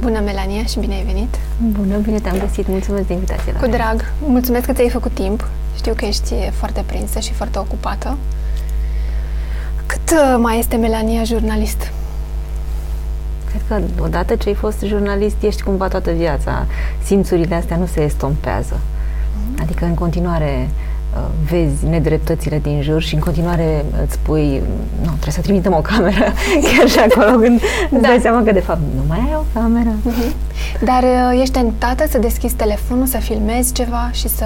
Bună, Melania, și bine ai venit! Bună, bine te-am găsit! Mulțumesc de invitație! Cu drag! Mulțumesc că ți-ai făcut timp. Știu că ești foarte prinsă și foarte ocupată. Cât uh, mai este Melania jurnalist? Cred că odată ce ai fost jurnalist, ești cumva toată viața. Simțurile astea nu se estompează. Mm-hmm. Adică în continuare uh, vezi nedreptățile din jur și în continuare îți spui nu, trebuie să trimitem o cameră chiar și acolo când da. îți dai seama că de fapt nu mai ai o cameră. Mm-hmm. Dar uh, ești tentată să deschizi telefonul, să filmezi ceva și să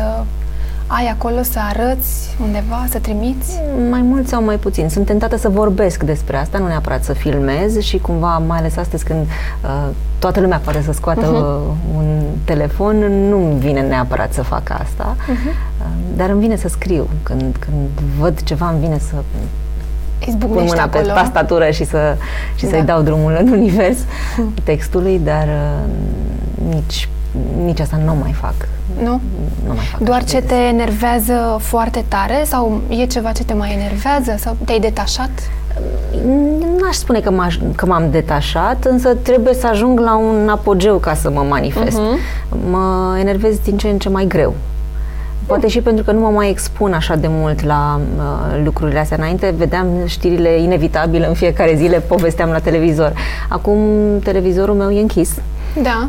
ai acolo să arăți undeva, să trimiți? Mai mult sau mai puțin. Sunt tentată să vorbesc despre asta, nu neapărat să filmez și cumva, mai ales astăzi când uh, toată lumea poate să scoată uh-huh. un telefon, nu-mi vine neapărat să fac asta, uh-huh. Uh, dar îmi vine să scriu. Când, când văd ceva, îmi vine să pun mâna acolo. pe tastatură și, să, și da. să-i dau drumul în univers textului, dar uh, nici nici asta nu mai fac. Nu? Nu mai fac. Doar ce te enervează foarte tare sau e ceva ce te mai enervează sau te-ai detașat? Nu aș spune că, m că m-am detașat, însă trebuie să ajung la un apogeu ca să mă manifest. Uh-huh. Mă enervez din ce în ce mai greu. Poate și pentru că nu mă mai expun așa de mult la uh, lucrurile astea. Înainte vedeam știrile inevitabile în fiecare zi, le povesteam la televizor. Acum televizorul meu e închis da.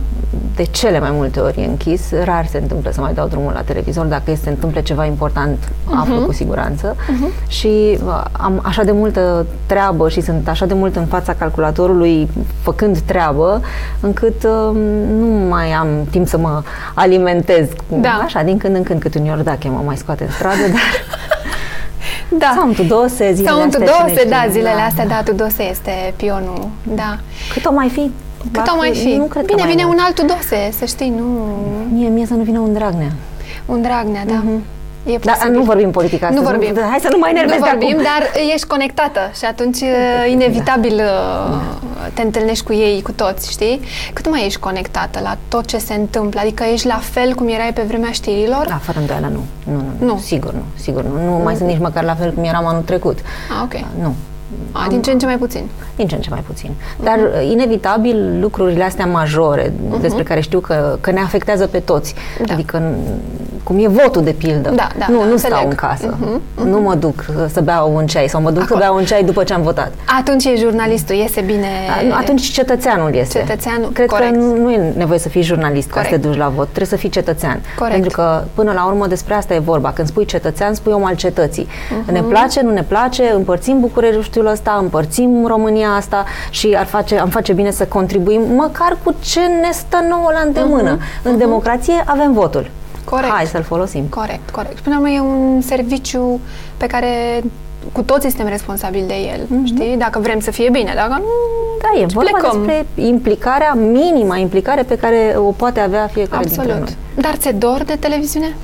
De cele mai multe ori e închis. Rar se întâmplă să mai dau drumul la televizor. Dacă se întâmplă ceva important, uh-huh. aflu cu siguranță. Uh-huh. Și uh, am așa de multă treabă și sunt așa de mult în fața calculatorului făcând treabă, încât uh, nu mai am timp să mă alimentez. Da. Așa, din când în când, cât un iordache mă mai scoate în stradă, dar... Da. Sau un Tudose, zilele Sau un Tudose, da, zilele da. astea, da, Tudose este pionul, da. Cât o mai fi cât o mai fi? Nu cred Bine, vine un alt dose, să știi, nu... Mie, mie să nu vină un Dragnea. Un Dragnea, da. Uh-huh. E da, nu vorbim politică astăzi. Nu vorbim. Nu, hai să nu mai enervezi Nu vorbim, dar ești conectată și atunci da. inevitabil da. te întâlnești cu ei, cu toți, știi? Cât mai ești conectată la tot ce se întâmplă? Adică ești la fel cum erai pe vremea știrilor? Da, fără îndoială nu. Nu, nu, nu. Sigur nu, sigur nu. Nu mm. mai sunt nici măcar la fel cum eram anul trecut. Ah, ok. Nu. A, din ce în ce mai puțin. Din ce în ce mai puțin. Dar, uh-huh. inevitabil, lucrurile astea majore, uh-huh. despre care știu că, că ne afectează pe toți, da. adică cum e votul, de pildă. Da, da, nu, da, nu înțeleg. stau în casă. Uh-huh, uh-huh. Nu mă duc să beau un ceai sau mă duc Acolo. să beau un ceai după ce am votat. Atunci e jurnalistul, iese bine... Atunci cetățeanul este. Cetățeanul, Cred corect. că nu, nu e nevoie să fii jurnalist corect. ca să te duci la vot. Trebuie să fii cetățean. Corect. Pentru că, până la urmă, despre asta e vorba. Când spui cetățean, spui om al cetății. Uh-huh. Ne place, nu ne place, împărțim Bucureștiul ăsta, împărțim România asta și ar face, am face bine să contribuim măcar cu ce ne stă nouă la îndemână. Uh-huh. În uh-huh. democrație avem votul. Corect. Hai să-l folosim. Corect, corect. Până la urmă e un serviciu pe care cu toții suntem responsabili de el, mm-hmm. știi? Dacă vrem să fie bine, dacă nu, da, e vorba plecăm. despre implicarea, minima implicare pe care o poate avea fiecare Absolut. dintre noi. Dar ți-e dor de televiziune?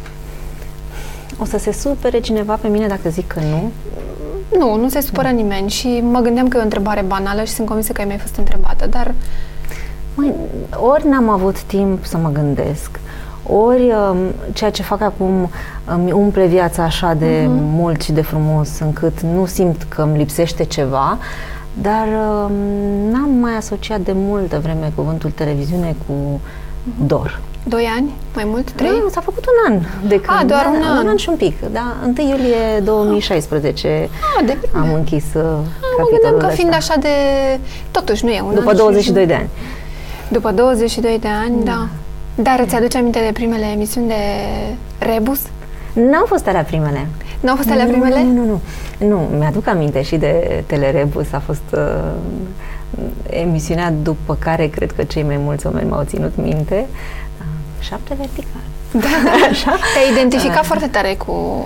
O să se supere cineva pe mine dacă zic că nu? Nu, nu se supără nimeni și mă gândeam că e o întrebare banală și sunt convinsă că ai mai fost întrebată, dar... Măi, ori n-am avut timp să mă gândesc, ori um, ceea ce fac acum îmi umple viața așa de uh-huh. mult și de frumos încât nu simt că îmi lipsește ceva, dar um, n-am mai asociat de multă vreme cuvântul televiziune cu uh-huh. dor. Doi ani? Mai mult? Trei? Nu, s-a făcut un an de când. A, doar un an. Un an și un pic, da. 1 iulie 2016 A, de bine. am închis uh, A, capitolul mă că fiind așa de... Totuși, nu e un După an 22 de ani. După 22 de ani, da. da. Dar îți aduce aminte de primele emisiuni de Rebus? N-au fost alea primele. Nu au fost alea primele? Nu, nu, nu. Nu, mi-aduc aminte și de Telerebus. A fost uh, emisiunea după care cred că cei mai mulți oameni m-au ținut minte. Uh, șapte vertical. Da, așa. Te-ai identificat uh, foarte tare cu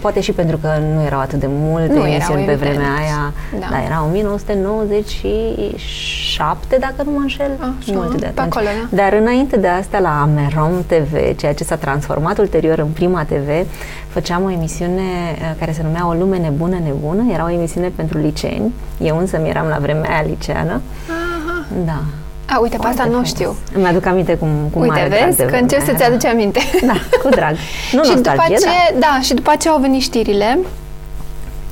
Poate și pentru că nu erau atât de multe nu emisiuni pe vremea aia. Da. Dar era 1997, dacă nu mă înșel. Așa, multe de atunci. Acolo, da. Dar înainte de asta, la Amerom TV, ceea ce s-a transformat ulterior în Prima TV, făceam o emisiune uh, care se numea O lume nebună, nebună. Era o emisiune pentru liceeni. Eu însă mi eram la vremea aia liceană. Aha. Da. A, uite, pe asta nu știu. Îmi aduc aminte cum, cum Uite, vezi că încep să-ți aduci aminte. Da, cu drag. Nu și după ce, da. da, și după ce au venit știrile,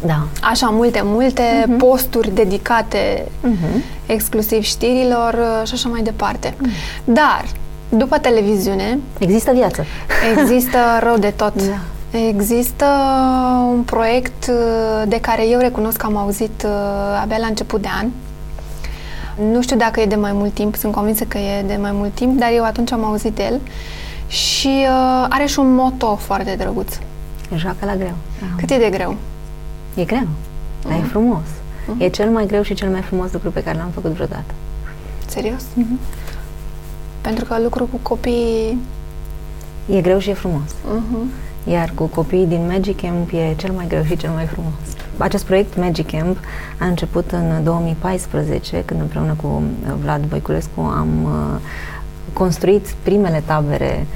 Da. Așa, multe, multe uh-huh. posturi dedicate uh-huh. exclusiv știrilor uh, și așa mai departe. Uh-huh. Dar, după televiziune... Există viață. Există rău de tot. Da. Există un proiect uh, de care eu recunosc că am auzit uh, abia la început de an. Nu știu dacă e de mai mult timp, sunt convinsă că e de mai mult timp, dar eu atunci am auzit de el și uh, are și un moto foarte drăguț. Joacă la greu. Cât e de greu? E greu, dar mm. e frumos. Mm-hmm. E cel mai greu și cel mai frumos lucru pe care l-am făcut vreodată. Serios? Mm-hmm. Pentru că lucru cu copii... E greu și e frumos. Mm-hmm. Iar cu copiii din Magic Camp e cel mai greu și cel mai frumos. Acest proiect Magic Camp a început în 2014, când împreună cu Vlad Voiculescu am uh, construit primele tabere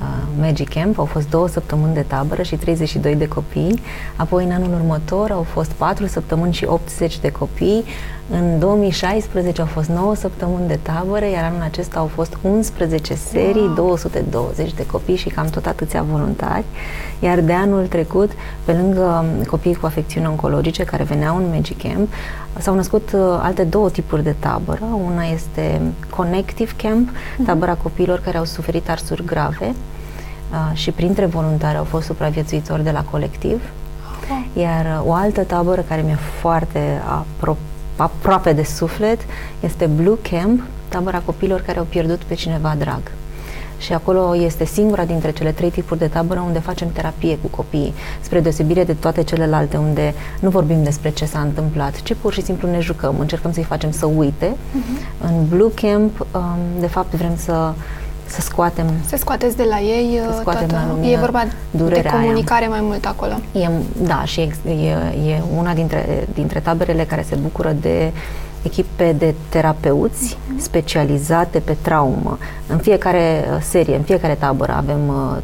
uh, Magic Camp. Au fost două săptămâni de tabără și 32 de copii. Apoi, în anul următor, au fost 4 săptămâni și 80 de copii. În 2016 au fost 9 săptămâni de tabără, iar anul acesta au fost 11 serii, wow. 220 de copii și cam tot atâția voluntari. Iar de anul trecut, pe lângă copiii cu afecțiuni oncologice care veneau în Magic Camp, s-au născut uh, alte două tipuri de tabără. Una este Connective Camp, mhm. tabăra copiilor care au suferit arsuri grave uh, și printre voluntari au fost supraviețuitori de la colectiv. Iar uh, o altă tabără care mi-e foarte apropiată aproape de suflet este Blue Camp, tabăra copiilor care au pierdut pe cineva drag. Și acolo este singura dintre cele trei tipuri de tabără unde facem terapie cu copiii, spre deosebire de toate celelalte unde nu vorbim despre ce s-a întâmplat, ci pur și simplu ne jucăm, încercăm să-i facem să uite. Uh-huh. În Blue Camp, um, de fapt, vrem să să scoatem... Să scoateți de la ei să scoatem toată... La lumină, e vorba de comunicare aia. mai mult acolo. E, da, și e, e una dintre, dintre taberele care se bucură de echipe de terapeuți mm-hmm. specializate pe traumă. În fiecare uh, serie, în fiecare tabără avem uh,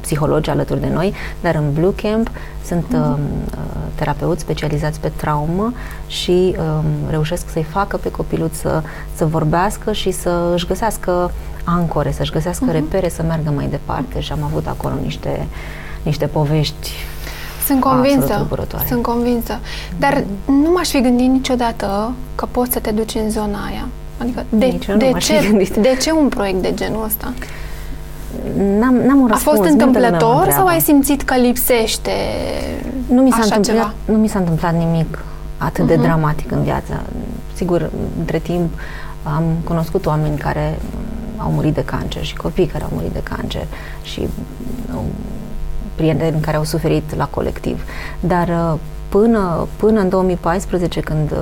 psihologi alături de noi, dar în Blue Camp sunt mm-hmm. uh, terapeuți specializați pe traumă și uh, reușesc să-i facă pe copilul să, să vorbească și să își găsească ancore, să-și găsească uh-huh. repere să meargă mai departe și am avut acolo niște, niște povești sunt convinsă, sunt convinsă. Dar mm-hmm. nu m-aș fi gândit niciodată că poți să te duci în zona aia. Adică, de, de, ce, de ce un proiect de genul ăsta? N-am, n-am un răspuns. A fost întâmplător sau ai simțit că lipsește nu mi s-a așa întâmplat, ceva? Nu mi s-a întâmplat nimic atât uh-huh. de mhm. dramatic în viață. Sigur, între timp am cunoscut oameni care au murit de cancer și copii care au murit de cancer și um, prieteni care au suferit la colectiv. Dar uh, până, până în 2014, când uh,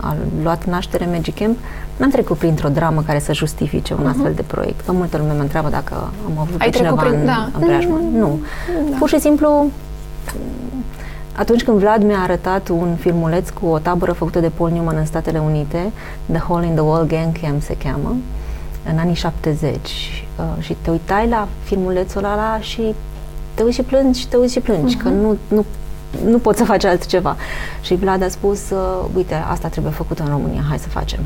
a luat naștere Magic Camp, n-am trecut printr-o dramă care să justifice un uh-huh. astfel de proiect. Că multă lume mă întreabă dacă am avut Ai pe cineva prin, în, da. în preajmă. Mm, nu. Da. Pur și simplu, atunci când Vlad mi-a arătat un filmuleț cu o tabără făcută de Paul Newman în Statele Unite, The Hole in the Wall Gang Camp se cheamă, în anii 70 uh, și te uitai la filmulețul ăla și te uiți și plângi și te uiți și plângi, uh-huh. că nu, nu, nu poți să faci altceva. Și Vlad a spus, uh, uite, asta trebuie făcut în România, hai să facem.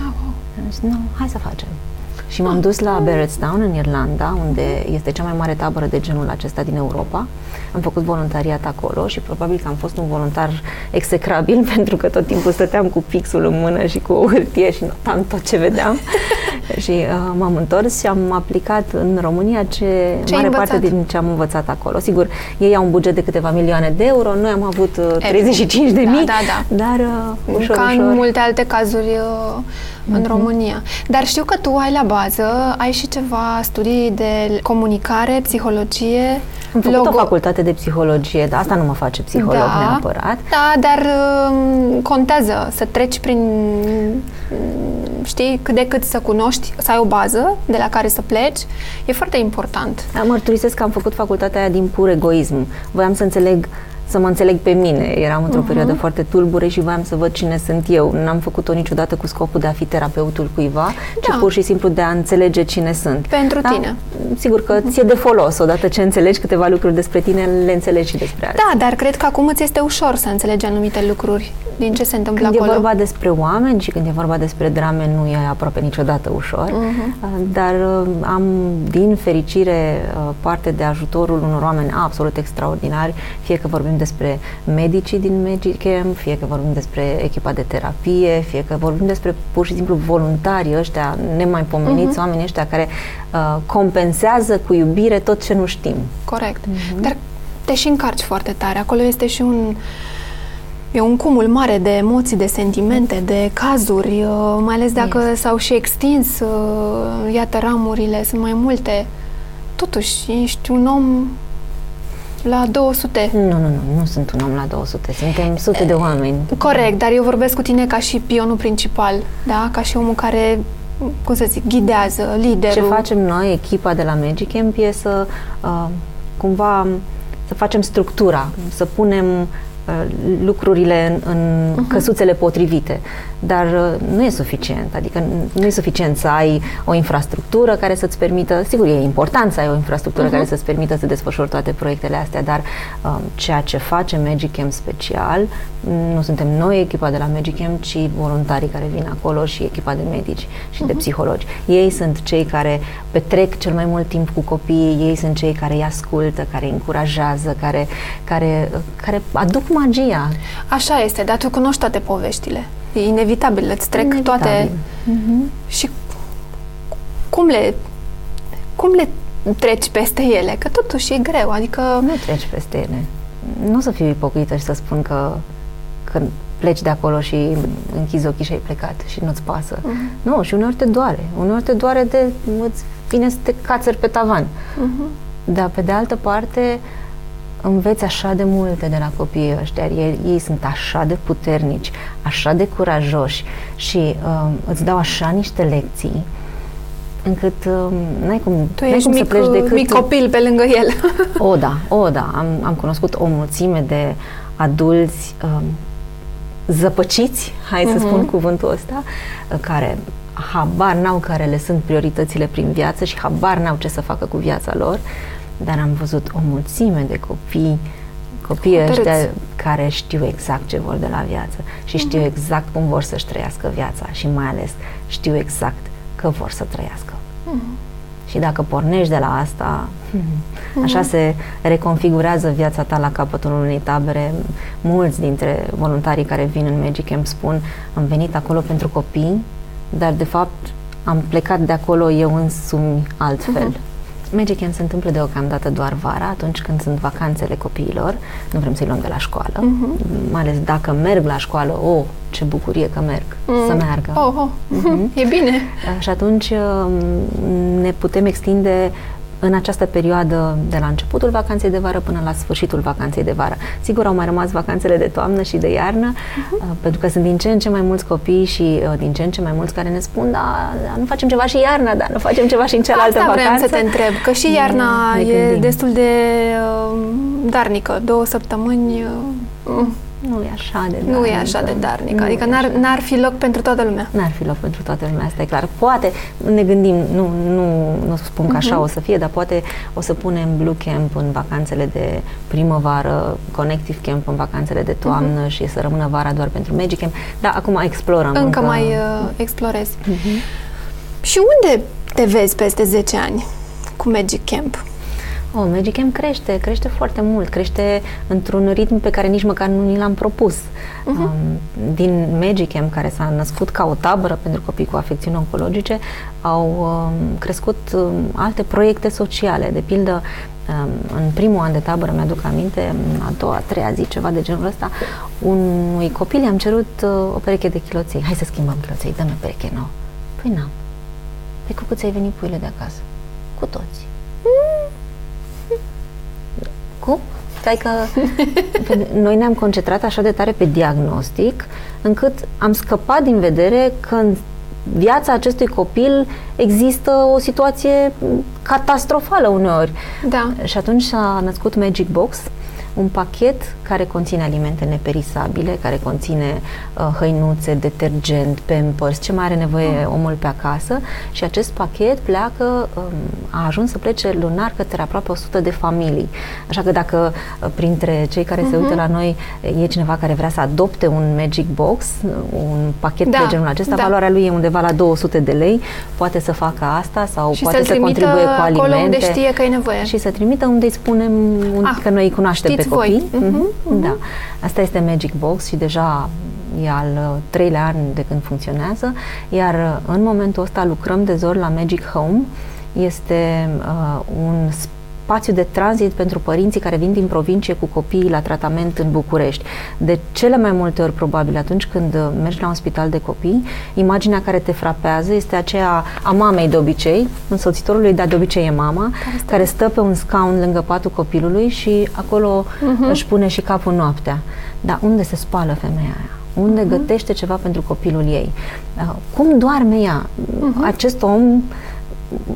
Oh. Zis, nu, hai să facem. Și m-am dus la Barrettstown, în Irlanda, unde este cea mai mare tabără de genul acesta din Europa. Am făcut voluntariat acolo și probabil că am fost un voluntar execrabil pentru că tot timpul stăteam cu pixul în mână și cu o hârtie și notam tot ce vedeam. și uh, m-am întors și am aplicat în România ce, ce mare parte din ce am învățat acolo. Sigur, ei au un buget de câteva milioane de euro, noi am avut uh, 35 de da, mii, da, da. dar uh, ușor, Ca ușor. în multe alte cazuri uh, în uh-huh. România. Dar știu că tu ai la bază, ai și ceva studii de comunicare, psihologie, am făcut logo... o facultate de psihologie, dar asta nu mă face psiholog da, neapărat. Da, dar um, contează să treci prin, știi, cât de cât să cunoști, să ai o bază de la care să pleci. E foarte important. Da, mărturisesc că am făcut facultatea aia din pur egoism. Voiam să înțeleg să mă înțeleg pe mine. Eram într-o uh-huh. perioadă foarte tulbure și voiam să văd cine sunt eu. N-am făcut-o niciodată cu scopul de a fi terapeutul cuiva, da. ci pur și simplu de a înțelege cine sunt. Pentru da? tine. Sigur că ți-e de folos. Odată ce înțelegi câteva lucruri despre tine, le înțelegi și despre alții. Da, dar cred că acum îți este ușor să înțelegi anumite lucruri din ce se întâmplă când acolo. e vorba despre oameni și când e vorba despre drame, nu e aproape niciodată ușor, uh-huh. dar uh, am, din fericire, uh, parte de ajutorul unor oameni absolut extraordinari, fie că vorbim despre medicii din Magicam, fie că vorbim despre echipa de terapie, fie că vorbim despre pur și simplu voluntarii ăștia nemaipomeniți, uh-huh. oamenii ăștia care uh, compensează cu iubire tot ce nu știm. Corect. Uh-huh. Dar te și încarci foarte tare. Acolo este și un E un cumul mare de emoții, de sentimente, de cazuri, uh, mai ales dacă yes. s-au și extins, uh, iată, ramurile, sunt mai multe. Totuși, ești un om la 200. Nu, nu, nu, nu sunt un om la 200, suntem sute de oameni. Corect, dar eu vorbesc cu tine ca și pionul principal, da? Ca și omul care cum să zic, ghidează, liderul. Ce facem noi, echipa de la Magic Camp, e să uh, cumva să facem structura, să punem Uh, lucrurile în, în uh-huh. căsuțele potrivite. Dar uh, nu e suficient. Adică nu e suficient să ai o infrastructură care să-ți permită, sigur, e important să ai o infrastructură uh-huh. care să-ți permită să desfășori toate proiectele astea, dar um, ceea ce face Magic Camp special, nu suntem noi echipa de la Magic Camp, ci voluntarii care vin acolo și echipa de medici și uh-huh. de psihologi. Ei sunt cei care petrec cel mai mult timp cu copiii, ei sunt cei care îi ascultă, care îi încurajează, care, care, care aduc magia. Așa este, dar tu cunoști toate poveștile. E inevitabil, îți trec inevitabil. toate. Uh-huh. Și cum le, cum le treci peste ele? Că totuși e greu, adică... Nu treci peste ele. Nu o să fiu ipocrită și să spun că, că pleci de acolo și închizi ochii și ai plecat și nu-ți pasă. Uh-huh. Nu, și uneori te doare. Uneori te doare de... îți vine să te cațări pe tavan. Uh-huh. Dar, pe de altă parte, înveți așa de multe de la copiii ăștia. Ei, ei sunt așa de puternici, așa de curajoși și uh, îți dau așa niște lecții încât uh, n-ai cum, tu n-ai ești cum mic, să pleci decât... mic copil pe lângă el. o, da, o, da. Am, am cunoscut o mulțime de adulți uh, zăpăciți, hai uh-huh. să mhm. spun cuvântul ăsta, uh, care habar n-au care le sunt prioritățile prin viață și habar n-au ce să facă cu viața lor. Uh, dar am văzut o mulțime de copii copii ăștia care știu exact ce vor de la viață și știu uh-huh. exact cum vor să-și trăiască viața și mai ales știu exact că vor să trăiască. Uh-huh. Și dacă pornești de la asta, uh-huh. așa se reconfigurează viața ta la capătul unei tabere. Mulți dintre voluntarii care vin în Magic Camp spun am venit acolo pentru copii, dar de fapt am plecat de acolo eu însumi altfel. Uh-huh. Magic Camp se întâmplă deocamdată doar vara, atunci când sunt vacanțele copiilor. Nu vrem să-i luăm de la școală. Uh-huh. Mai ales dacă merg la școală, o, oh, ce bucurie că merg, uh-huh. să meargă. Oh, oh. Uh-huh. E bine. Și atunci um, ne putem extinde în această perioadă de la începutul vacanței de vară până la sfârșitul vacanței de vară. Sigur, au mai rămas vacanțele de toamnă și de iarnă, uh-huh. pentru că sunt din ce în ce mai mulți copii și uh, din ce în ce mai mulți care ne spun, da, da nu facem ceva și iarna, da, nu facem ceva și în cealaltă Asta vacanță. Asta să te întreb, că și iarna ne, ne e destul de uh, darnică, două săptămâni... Uh, nu e așa de darnică. Nu e așa de darnică, adică n-ar, n-ar fi loc pentru toată lumea. N-ar fi loc pentru toată lumea, asta e clar. Poate ne gândim, nu, nu, nu spun că așa uh-huh. o să fie, dar poate o să punem Blue Camp în vacanțele de primăvară, Connective Camp în vacanțele de toamnă uh-huh. și să rămână vara doar pentru Magic Camp. Dar acum explorăm. Încă, încă mai uh, explorezi. Uh-huh. Și unde te vezi peste 10 ani cu Magic Camp? Oh, Magic Camp crește, crește foarte mult, crește într-un ritm pe care nici măcar nu ni l-am propus. Uh-huh. Um, din Magic Camp, care s-a născut ca o tabără pentru copii cu afecțiuni oncologice, au um, crescut um, alte proiecte sociale. De pildă, um, în primul an de tabără, mi-aduc aminte, a doua, a treia zi, ceva de genul ăsta, unui copil i-am cerut uh, o pereche de chiloței. Hai să schimbăm chiloței, dă-mi o pereche nouă. Păi n-am. Păi cu cât ți-ai venit puile de acasă? Cu toți. Mm. Cum? Stai că noi ne-am concentrat așa de tare pe diagnostic, încât am scăpat din vedere că în viața acestui copil există o situație catastrofală uneori. Da. Și atunci s-a născut Magic Box, un pachet care conține alimente neperisabile, care conține uh, hăinuțe, detergent, pampers, ce mai are nevoie uh. omul pe acasă și acest pachet pleacă, um, a ajuns să plece lunar către aproape 100 de familii. Așa că dacă uh, printre cei care uh-huh. se uită mhm. la noi e cineva care vrea să adopte un Magic Box, un pachet da, de genul acesta, da. valoarea lui e undeva la 200 de lei, poate să facă asta sau și poate să contribuie cu alimente. unde știe că e nevoie. Și să trimită unde îi spunem ah, că noi îi cunoaștem pe copii. Voi. Uh-huh, uh-huh. Da. Asta este Magic Box și deja e al uh, treilea an de când funcționează, iar uh, în momentul ăsta lucrăm de zor la Magic Home. Este uh, un spațiu de tranzit pentru părinții care vin din provincie cu copiii la tratament în București. De cele mai multe ori, probabil, atunci când uh, mergi la un spital de copii, imaginea care te frapează este aceea a mamei de obicei, însoțitorului, dar de obicei e mama, care stă, care stă pe un scaun lângă patul copilului și acolo uh-huh. își pune și capul noaptea. Dar unde se spală femeia aia? unde uh-huh. gătește ceva pentru copilul ei. Uh, cum doarme ea? Uh-huh. Acest om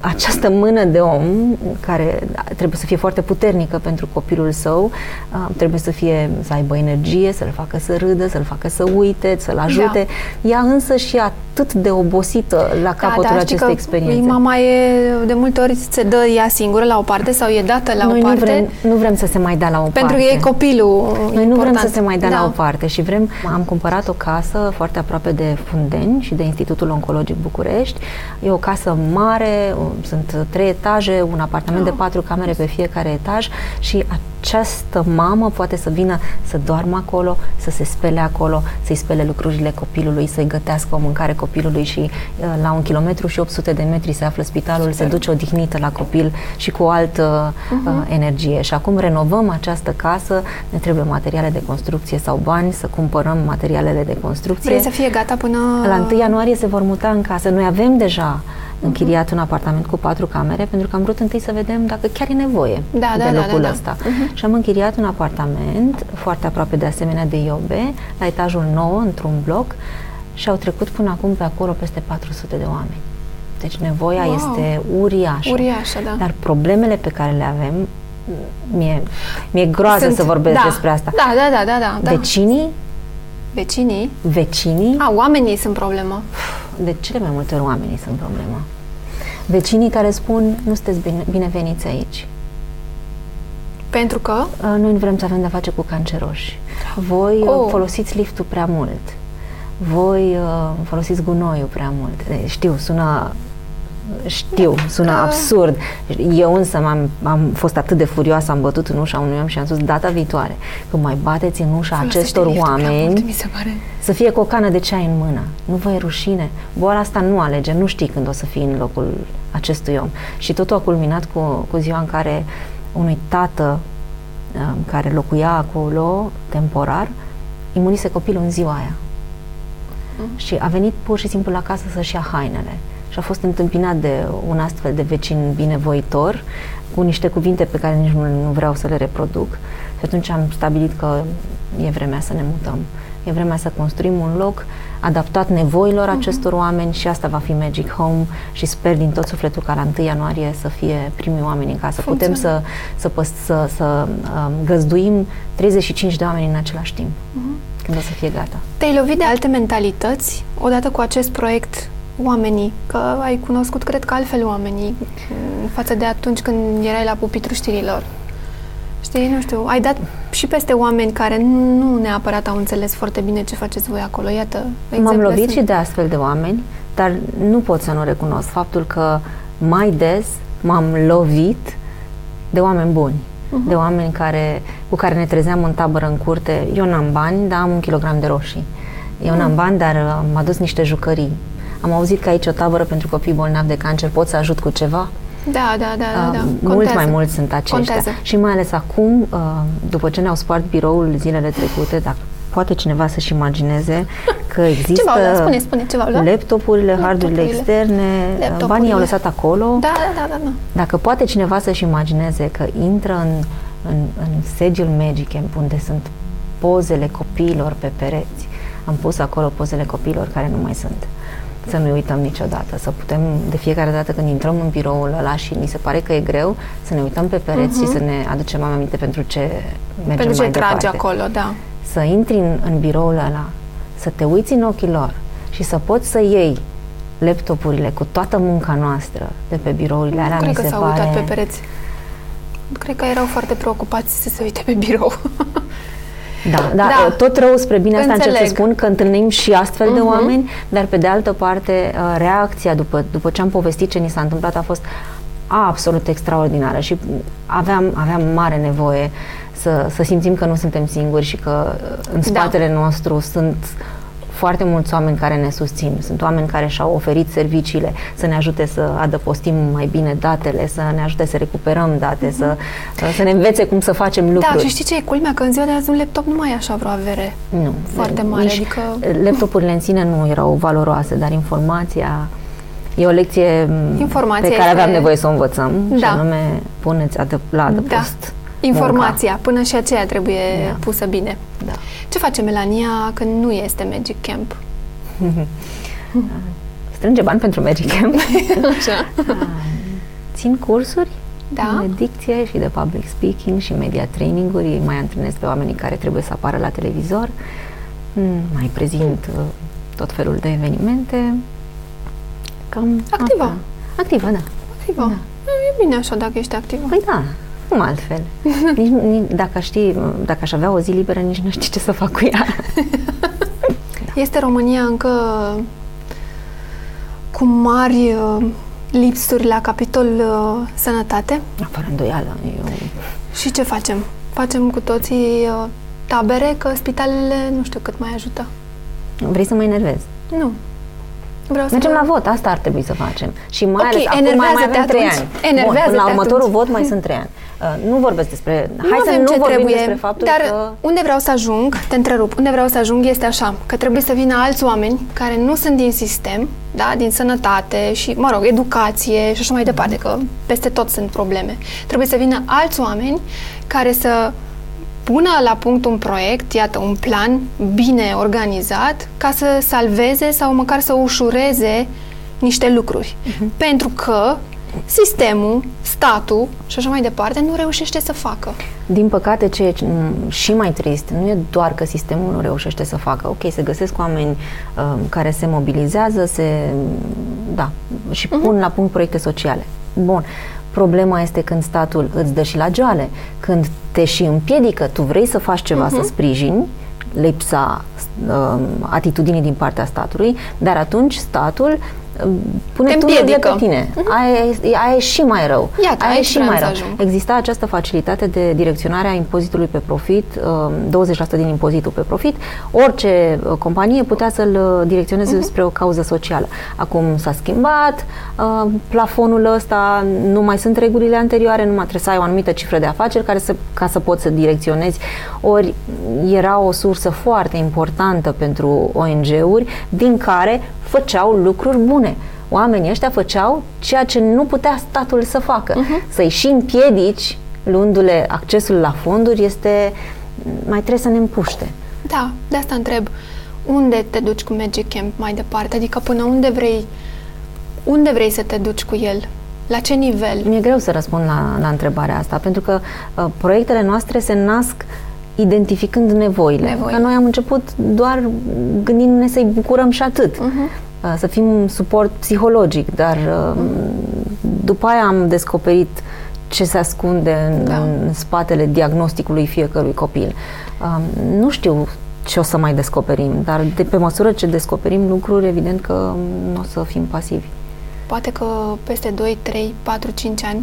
această mână de om care trebuie să fie foarte puternică pentru copilul său, trebuie să fie să aibă energie, să-l facă să râdă, să-l facă să uite, să-l ajute. Da. Ea însă și atât de obosită la da, capătul da, da, acestei experiențe. Mama e de multe ori se dă ea singură la o parte sau e dată la Noi o parte. Nu vrem, nu vrem să se mai dea la o pentru parte. Pentru că e copilul Noi important. nu vrem să se mai dea da. la o parte și vrem, am cumpărat o casă foarte aproape de Fundeni și de Institutul Oncologic București. E o casă mare, sunt trei etaje, un apartament oh. de patru camere pe fiecare etaj și această mamă poate să vină să doarmă acolo, să se spele acolo, să-i spele lucrurile copilului, să-i gătească o mâncare copilului și uh, la un kilometru și 800 de metri se află spitalul, Super. se duce odihnită la copil și cu o altă uh-huh. energie. Și acum renovăm această casă, ne trebuie materiale de construcție sau bani să cumpărăm materialele de construcție. Vrei să fie gata până... La 1 ianuarie se vor muta în casă. Noi avem deja închiriat un apartament cu patru camere pentru că am vrut întâi să vedem dacă chiar e nevoie da, de da, da locul da, da, ăsta. Uh-huh. Și am închiriat un apartament foarte aproape de asemenea de Iobe, la etajul 9, într-un bloc și au trecut până acum pe acolo peste 400 de oameni. Deci nevoia wow. este uriașă. Uriașă, da. Dar problemele pe care le avem mi-e, mi-e groază Sunt, să vorbesc da, despre asta. Da, da, da, da, da. Vecinii Vecinii? Vecinii? A, oamenii sunt problemă. De cele mai multe ori oamenii sunt problema. Vecinii care spun, nu sunteți bine, bineveniți aici. Pentru că? Noi nu vrem să avem de-a face cu canceroși. Voi oh. folosiți liftul prea mult. Voi uh, folosiți gunoiul prea mult. Știu, sună știu, sună da. absurd. Eu însă am am fost atât de furioasă, am bătut în ușa unui om și am spus data viitoare, când mai bateți în ușa Folosește acestor oameni, mult, mi se pare. să fie cu o cană de ceai în mână. Nu vă e rușine. Boala asta nu alege, nu știi când o să fii în locul acestui om. Și totul a culminat cu, cu ziua în care unui tată um, care locuia acolo temporar, imunise copilul în ziua aia. Mm. Și a venit pur și simplu la casă să-și ia hainele și a fost întâmpinat de un astfel de vecin binevoitor cu niște cuvinte pe care nici nu, nu vreau să le reproduc și atunci am stabilit că e vremea să ne mutăm. E vremea să construim un loc adaptat nevoilor uh-huh. acestor oameni și asta va fi Magic Home și sper din tot sufletul ca la 1 ianuarie să fie primii oameni în casă. Putem să, să, să, să, să um, găzduim 35 de oameni în același timp. Uh-huh. Când o să fie gata. Te-ai lovit de alte mentalități odată cu acest proiect oamenii, că ai cunoscut, cred că altfel oamenii față de atunci când erai la pupitru știrilor. Știi, nu știu, ai dat și peste oameni care nu neapărat au înțeles foarte bine ce faceți voi acolo. Iată, M-am lovit sunt... și de astfel de oameni, dar nu pot să nu recunosc faptul că mai des m-am lovit de oameni buni. Uh-huh. De oameni care, cu care ne trezeam în tabără în curte. Eu n-am bani, dar am un kilogram de roșii. Eu uh-huh. n-am bani, dar am adus niște jucării am auzit că aici o tabără pentru copii bolnavi de cancer. Pot să ajut cu ceva? Da, da, da, da. da. Uh, mult mai mulți sunt aceștia. Contează. Și mai ales acum, uh, după ce ne-au spart biroul zilele trecute, dacă poate cineva să-și imagineze că există ce spune, spune, ce laptopurile, hardurile externe, laptopurile. banii au lăsat acolo. Da, da, da, da, da. Dacă poate cineva să-și imagineze că intră în, în, în sediul Magic Camp unde sunt pozele copiilor pe pereți, am pus acolo pozele copiilor care nu mai sunt să nu uităm niciodată, să putem de fiecare dată când intrăm în biroul ăla și ni se pare că e greu, să ne uităm pe pereți uh-huh. și să ne aducem aminte pentru ce mergem pentru ce mai trage departe. acolo, da. Să intri în, în biroul ăla, să te uiți în ochii lor și să poți să iei laptopurile cu toată munca noastră de pe birourile alea, nu cred mi că se s-au pare... uitat pe pereți. Cred că erau foarte preocupați să se uite pe birou. Da, da, Da. tot rău spre bine asta încerc să Înțeleg. spun, că întâlnim și astfel de Mhm. oameni, dar pe de altă parte, uh, reacția după, după ce am povestit ce ni s-a întâmplat a fost absolut extraordinară și aveam, aveam mare nevoie să, să simțim că nu suntem singuri și că uh, în Da. spatele nostru sunt foarte mulți oameni care ne susțin. Sunt oameni care și-au oferit serviciile să ne ajute să adăpostim mai bine datele, să ne ajute să recuperăm date, să, să ne învețe cum să facem lucruri. Da, și știi ce e culmea? Că în ziua de azi un laptop nu mai e așa vreo avere. Nu. Foarte mare, Nici adică- Laptopurile în sine nu erau valoroase, dar informația e o lecție m, Informația pe care este- aveam nevoie să o învățăm și Da. anume puneți adăp- la adăpost Informația, până și aceea trebuie Da. pusă bine. Da. Ce face Melania când nu este Magic Camp? Strânge bani pentru Magic Camp. Așa. Țin cursuri Da. de dicție și de public speaking și media training-uri. Îi mai antrenez pe oamenii care trebuie să apară la televizor. Mm, Mai prezint uh, tot felul de evenimente. Cam Activă. asta. Activă, da. Activă. Da. E bine așa dacă ești activă. Păi da, cum altfel. Nici, nu- nici, dacă, aș ști, dacă aș avea o zi liberă, nici nu știu ce să fac cu ea. Este România încă cu mari uh, lipsuri la capitol uh, sănătate? Fără îndoială. Eu, Și ce facem? Facem cu toții uh, tabere că spitalele nu știu cât mai ajută. vrei să mă enervez? Nu. Vreau să Mergem vă- la vot, asta ar trebui să facem. Și mai Ok, ales acum mai, mai enervează-te avem trei atunci. ani. Enervează-te Bun, până la următorul atunci. vot mai sunt trei ani. Uh, nu vorbesc despre... Nu hai să avem nu ce vorbim trebuie, despre faptul dar că... unde vreau să ajung, te întrerup, unde vreau să ajung este așa, că trebuie să vină alți oameni care nu sunt din sistem, da, din sănătate și, mă rog, educație și așa mai departe, că peste tot sunt probleme. Trebuie să vină alți oameni care să pună la punct un proiect, iată, un plan bine organizat, ca să salveze sau măcar să ușureze niște lucruri. Pentru că sistemul, statul și așa mai departe nu reușește să facă. Din păcate, ce e m, și mai trist, nu e doar că sistemul nu reușește să facă. Ok, se găsesc oameni um, care se mobilizează, se, da, și Mhm. pun la punct proiecte sociale. Bun. Problema este când statul îți dă și la joale, când te și împiedică, tu vrei să faci ceva, Mhm. să sprijini lipsa um, atitudinii din partea statului, dar atunci statul um, pune Te tunelul de împiedică. pe tine. Aia, e, aia e și mai rău. Iată, aia e aici și vreau mai să rău. ajung. Exista această facilitate de direcționare a impozitului pe profit, um, 20% din impozitul pe profit. Orice uh, companie putea să-l uh, direcționeze spre o cauză socială. Acum s-a schimbat, uh, plafonul ăsta, nu mai sunt regulile anterioare, nu mai trebuie să ai o anumită cifră de afaceri care să, ca să poți să direcționezi. Ori era o sursă foarte importantă pentru ONG-uri din care făceau lucruri bune. Oamenii ăștia făceau ceea ce nu putea statul să facă. Uh-huh. Să-i și împiedici, luându-le accesul la fonduri, este mai trebuie să ne împuște. Da, de asta întreb. Unde te duci cu Magic Camp mai departe? Adică până unde vrei, unde vrei să te duci cu el? La ce nivel? Mi-e greu să răspund la, la întrebarea asta, pentru că uh, proiectele noastre se nasc identificând nevoile. Nevoi. Că noi am început doar gândindu-ne să-i bucurăm și atât. Mhm. Uh, Să fim suport psihologic, dar uh, după aia am descoperit ce se ascunde în, Da. în spatele diagnosticului fiecărui copil. Um, Nu știu ce o să mai descoperim, dar de pe măsură ce descoperim lucruri, evident că nu o să fim pasivi. Poate că peste 2, 3, 4, 5 ani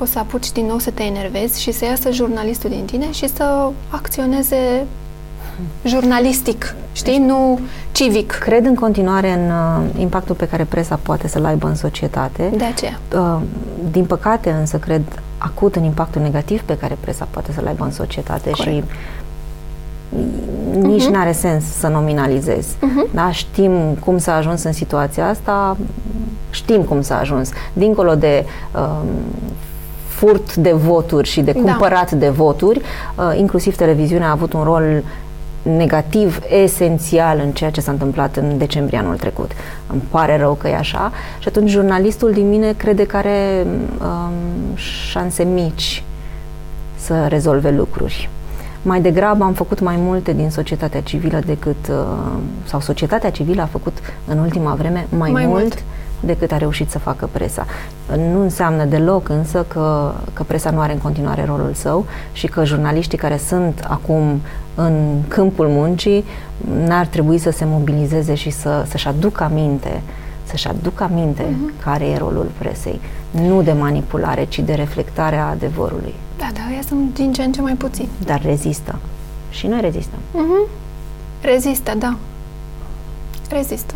o să apuci din nou să te enervezi și să iasă jurnalistul din tine și să acționeze jurnalistic, știi? Nu civic. Cred în continuare în uh, impactul pe care presa poate să-l aibă în societate. De aceea. Uh, din păcate, însă, cred acut în impactul negativ pe care presa poate să-l aibă în societate Corect. și nici n-are sens să nominalizez. Da? Știm cum s-a ajuns în situația asta, știm cum s-a ajuns. Dincolo de um, furt de voturi și de Da. cumpărat de voturi, uh, inclusiv televiziunea a avut un rol negativ esențial în ceea ce s-a întâmplat în decembrie anul trecut. Îmi pare rău că e așa și atunci jurnalistul din mine crede că are um, șanse mici să rezolve lucruri. Mai degrabă am făcut mai multe din societatea civilă decât, uh, sau societatea civilă a făcut în ultima vreme mai, mai mult, mult decât a reușit să facă presa. Nu înseamnă deloc însă că, că presa nu are în continuare rolul său și că jurnaliștii care sunt acum în câmpul muncii n-ar trebui să se mobilizeze și să, să-și aducă aminte să-și aducă aminte uh-huh. care e rolul presei. Nu de manipulare, ci de reflectare a adevărului. Da, da, ea sunt din ce în ce mai puțin. Dar rezistă. Și noi rezistăm. Uh-huh. Rezistă, da. Rezistă.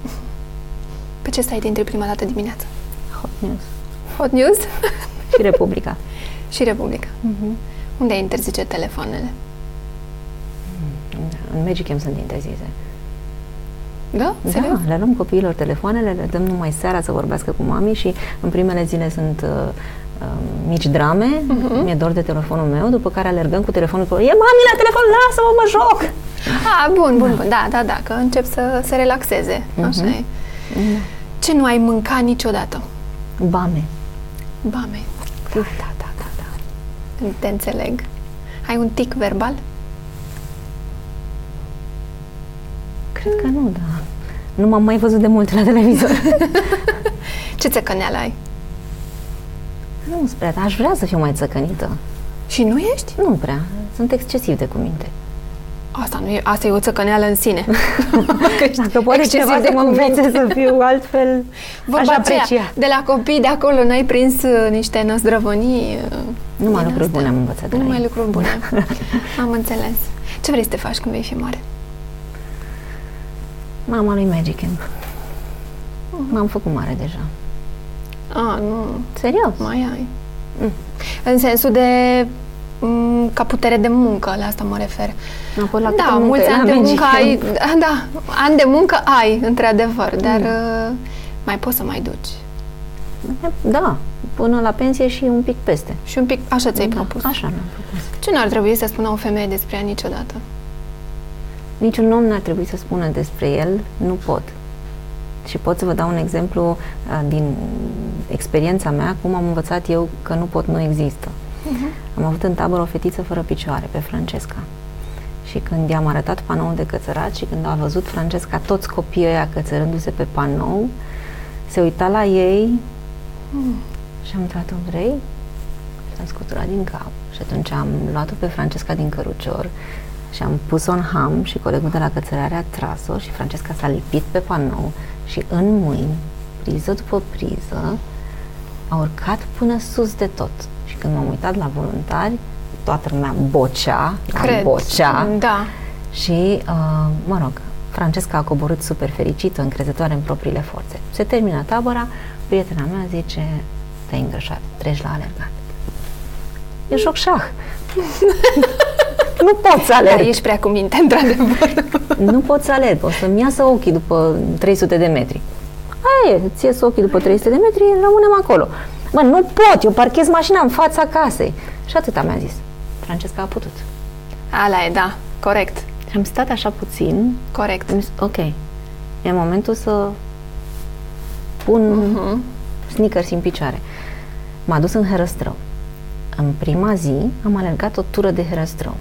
Pe ce stai dintre prima dată dimineața? Hot News. Hot News? și Republica. și Republica. Uh-huh. Unde ai interzice telefoanele? În Magicam sunt interzise. Da? Serios? Da, le luăm copiilor telefoanele, le dăm numai seara să vorbească cu mami și în primele zile sunt uh, uh, mici drame, uh-huh. mi-e dor de telefonul meu, după care alergăm cu telefonul pe e mami la telefon, lasă-mă, mă joc! Ah, bun, bun, bun, da, da, da, că încep să se relaxeze, uh-huh. așa e. Uh-huh. Ce nu ai mâncat niciodată? Bame. Bame. Da, da, da, da, da. Te înțeleg. Ai un tic verbal? Cred că nu, da. Nu m-am mai văzut de mult la televizor. Ce țăcăneală ai? Nu spre dar aș vrea să fiu mai țăcănită. Și nu ești? Nu prea. Sunt excesiv de cuminte. Asta, nu e, asta e o țăcăneală în sine. Dacă poate ceva de mă învețe să fiu altfel, Vorba aș aprecia. Aceea, de la copii de acolo n-ai prins uh, niște năzdrăvănii? Uh, Numai lucruri bune am învățat de Numai lucruri bune. am înțeles. Ce vrei să te faci când vei fi mare? Mama lui Magic Camp. M-am făcut mare deja. A, nu. Serios? Mai ai. Mm. În sensul de mm, ca putere de muncă, la asta mă refer. No, la da, mulți ani de muncă ai, da, ani de muncă ai, într-adevăr, dar mm. Uh, mai poți să mai duci. Da, până la pensie și un pic peste. Și un pic, așa ți-ai da, propus. Așa mi-am propus. Ce nu ar trebui să spună o femeie despre ea niciodată? Niciun om n-ar trebui să spună despre el, nu pot. Și pot să vă dau un exemplu uh, din experiența mea, cum am învățat eu că nu pot, nu există. Uh-huh. Am avut în tabără o fetiță fără picioare, pe Francesca. Și când i-am arătat panoul de cățărat și când a văzut Francesca toți copiii ăia cățărându-se pe panou, se uita la ei mm. și am întrebat-o, vrei? Și am scuturat din cap. Și atunci am luat-o pe Francesca din cărucior și am pus-o în ham și colegul de la cățărare a tras-o și Francesca s-a lipit pe panou și în mâini, priză după priză, a urcat până sus de tot. Și când m-am uitat la voluntari, toată lumea bocea, Cred. bocea. Da. Și, uh, mă rog, Francesca a coborât super fericită, încrezătoare în propriile forțe. Se termină tabăra, prietena mea zice, te-ai îngrășat, treci la alergat. E joc șah. nu pot să alerg. Dar ești prea cu minte, într-adevăr. nu pot să alerg. O să-mi iasă ochii după 300 de metri. Aia e, ți ies ochii după 300 de metri, rămânem acolo. Mă, nu pot, eu parchez mașina în fața casei. Și atâta mi-a zis. Francesca a putut. Ala e, da, corect. Și am stat așa puțin. Corect. Am zis, ok, e momentul să pun uh-huh. sneakers în picioare. M-a dus în Herăstrău. În prima zi am alergat o tură de Herăstrău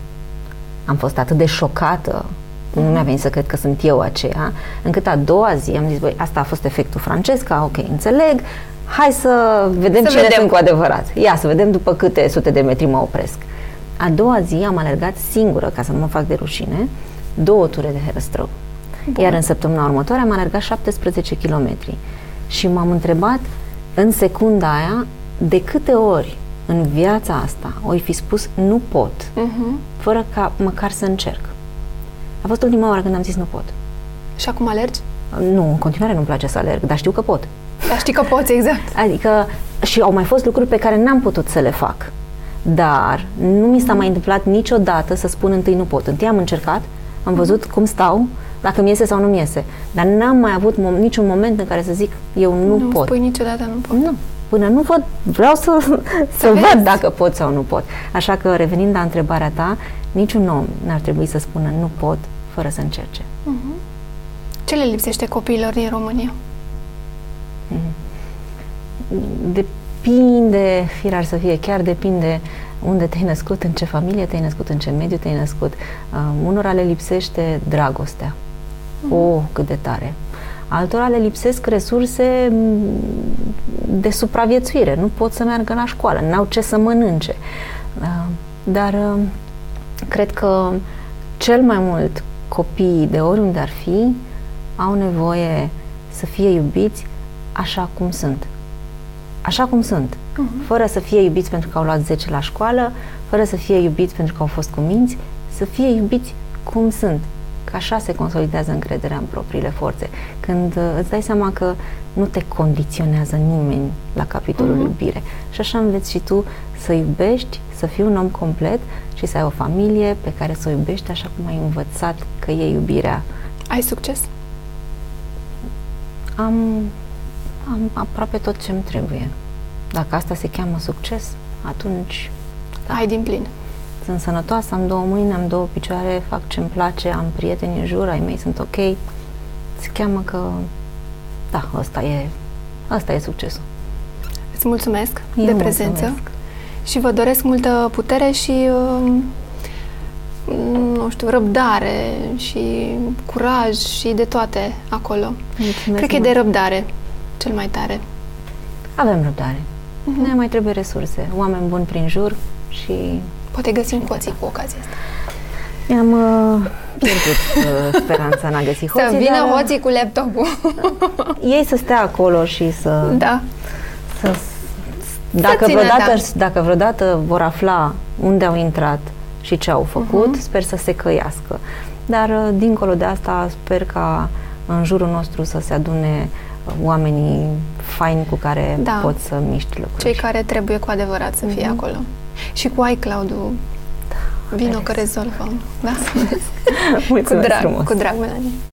am fost atât de șocată, nu mi-a venit să cred că sunt eu aceea, încât a doua zi am zis, băi, asta a fost efectul Francesca, ok, înțeleg, hai să vedem să cine vedem. sunt cu adevărat. Ia să vedem după câte sute de metri mă opresc. A doua zi am alergat singură, ca să nu mă fac de rușine, două ture de herăstrău. Bun. Iar în săptămâna următoare am alergat 17 km. Și m-am întrebat în secunda aia de câte ori în viața asta oi fi spus nu pot, uh-huh. fără ca măcar să încerc. A fost ultima oară când am zis nu pot. Și acum alergi? Nu, în continuare nu-mi place să alerg, dar știu că pot. Dar știi că poți, exact. Adică, și au mai fost lucruri pe care n-am putut să le fac. Dar nu mi s-a mai întâmplat niciodată să spun întâi nu pot. Întâi am încercat, am văzut cum stau, dacă mi iese sau nu mi iese. Dar n-am mai avut mom- niciun moment în care să zic eu nu, nu pot. Nu spui niciodată nu pot. Nu până nu văd, vreau să, să, să văd dacă pot sau nu pot. Așa că, revenind la întrebarea ta, niciun om n-ar trebui să spună nu pot fără să încerce. Uh-huh. Ce le lipsește copiilor din România? Depinde, firar să fie, chiar depinde unde te-ai născut, în ce familie te-ai născut, în ce mediu te-ai născut. Uh, unora le lipsește dragostea. Mm. Oh, cât de tare! Altora le lipsesc resurse de supraviețuire. Nu pot să meargă la școală, n-au ce să mănânce. Uh, dar uh, cred că cel mai mult copiii, de oriunde ar fi, au nevoie să fie iubiți așa cum sunt. Așa cum sunt. Uh-huh. Fără să fie iubiți pentru că au luat 10 la școală, fără să fie iubiți pentru că au fost cu minți, să fie iubiți cum sunt. Că așa se consolidează încrederea în propriile forțe. Când uh, îți dai seama că nu te condiționează nimeni la capitolul uh-huh. iubire. Și așa înveți și tu să iubești, să fii un om complet și să ai o familie pe care să o iubești așa cum ai învățat că e iubirea. Ai succes? Am, am aproape tot ce îmi trebuie. Dacă asta se cheamă succes, atunci... Da. Ai din plin. Sunt sănătoasă, am două mâini, am două picioare, fac ce-mi place, am prieteni în jur, ai mei sunt ok. Se cheamă că... Da, asta e, asta e succesul. Îți mulțumesc Eu de prezență mulțumesc. și vă doresc multă putere și uh, nu știu, răbdare și curaj și de toate acolo. Mulțumesc Cred că e de răbdare cel mai tare. Avem răbdare. Uh-huh. Ne mai trebuie resurse, oameni buni prin jur și... Poate găsim hoții cu ocazia asta. Mi-am uh, pierdut uh, speranța în a găsi hoții, Să vină dar, hoții cu laptopul. ei să stea acolo și să... Da. Să, dacă, să vreodată, dacă vreodată vor afla unde au intrat și ce au făcut, uh-huh. sper să se căiască. Dar, uh, dincolo de asta, sper ca în jurul nostru să se adune oamenii faini cu care da. poți să miști lucruri. Cei care trebuie cu adevărat să fie mm-hmm. acolo. Și cu iCloud-ul da, vino că rezolvăm. Da? Mulțumesc cu drag, frumos. cu drag, Melanie.